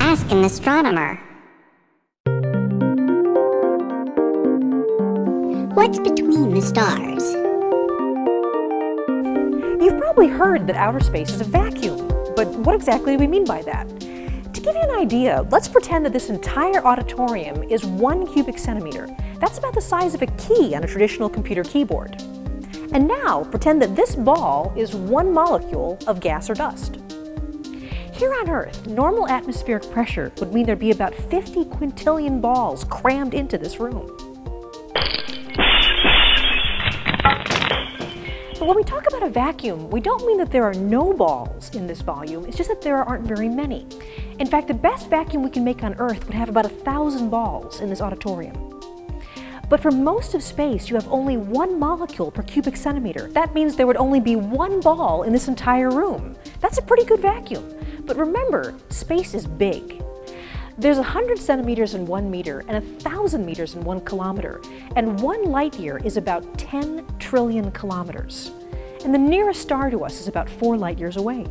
Ask an astronomer. What's between the stars? You've probably heard that outer space is a vacuum, but what exactly do we mean by that? To give you an idea, let's pretend that this entire auditorium is one cubic centimeter. That's about the size of a key on a traditional computer keyboard. And now pretend that this ball is one molecule of gas or dust. Here on Earth, normal atmospheric pressure would mean there'd be about 50 quintillion balls crammed into this room. But when we talk about a vacuum, we don't mean that there are no balls in this volume, it's just that there aren't very many. In fact, the best vacuum we can make on Earth would have about a thousand balls in this auditorium. But for most of space, you have only one molecule per cubic centimeter. That means there would only be one ball in this entire room. That's a pretty good vacuum. But remember, space is big. There's 100 centimeters in one meter and 1,000 meters in one kilometer, and one light year is about 10 trillion kilometers. And the nearest star to us is about four light years away.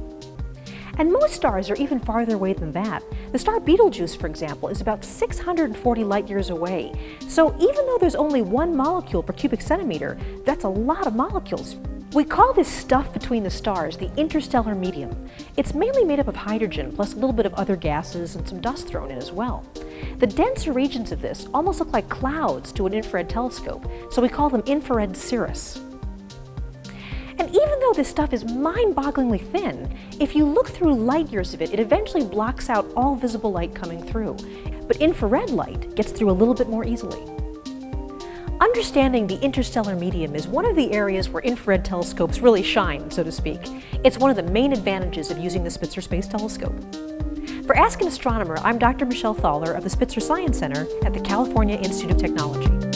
And most stars are even farther away than that. The star Betelgeuse, for example, is about 640 light years away. So even though there's only one molecule per cubic centimeter, that's a lot of molecules. We call this stuff between the stars the interstellar medium. It's mainly made up of hydrogen, plus a little bit of other gases and some dust thrown in as well. The denser regions of this almost look like clouds to an infrared telescope, so we call them infrared cirrus. And even though this stuff is mind-bogglingly thin, if you look through light years of it, it eventually blocks out all visible light coming through. But infrared light gets through a little bit more easily. Understanding the interstellar medium is one of the areas where infrared telescopes really shine, so to speak. It's one of the main advantages of using the Spitzer Space Telescope. For Ask an Astronomer, I'm Dr. Michelle Thaller of the Spitzer Science Center at the California Institute of Technology.